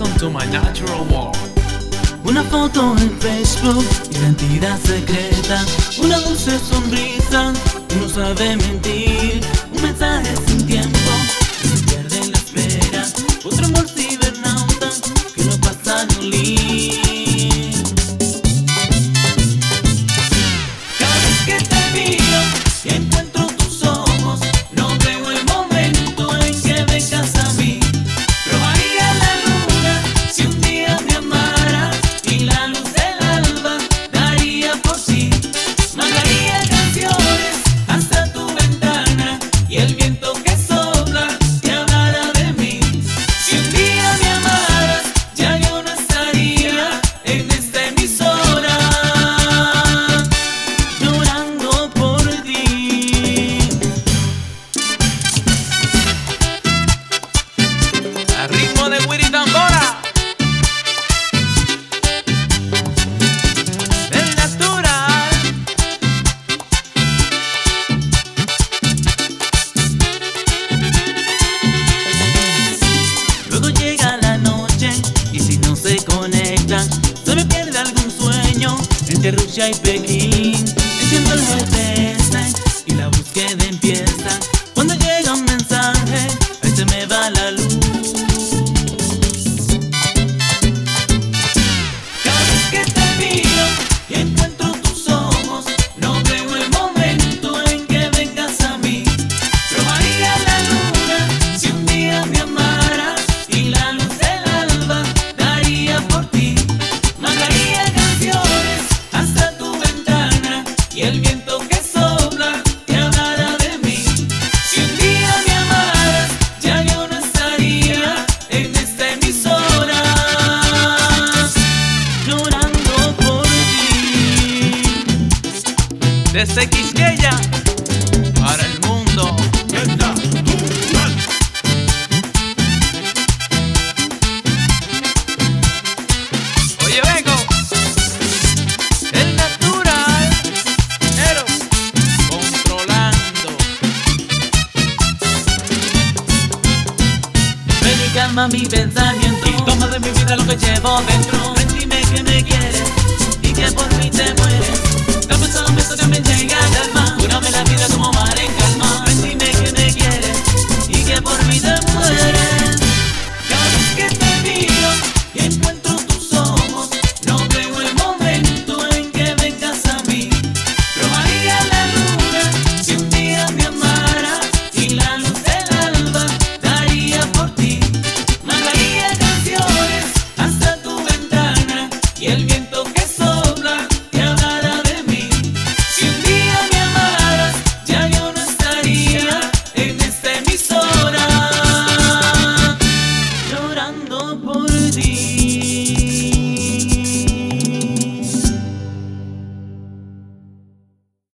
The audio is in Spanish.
welcome to my natural world. Una foto en Facebook, identidad secreta, una dulce sonrisa, no sabe mentir, un mensaje sin dzisiaj Pekin desde Quisqueya para el mundo. Oye, vengo. El natural. Pero controlando. Ven y calma mi pensamiento. Y toma de mi vida lo que llevo dentro.